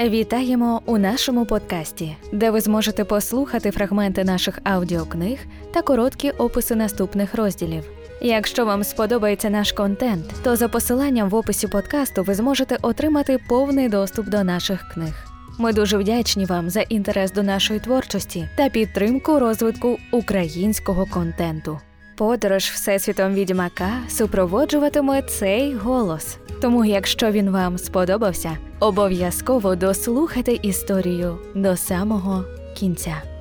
Вітаємо у нашому подкасті, де ви зможете послухати фрагменти наших аудіокниг та короткі описи наступних розділів. Якщо вам сподобається наш контент, то за посиланням в описі подкасту ви зможете отримати повний доступ до наших книг. Ми дуже вдячні вам за інтерес до нашої творчості та підтримку розвитку українського контенту. Подорож всесвітом відьмака супроводжуватиме цей голос. Тому, якщо він вам сподобався, обов'язково дослухайте історію до самого кінця.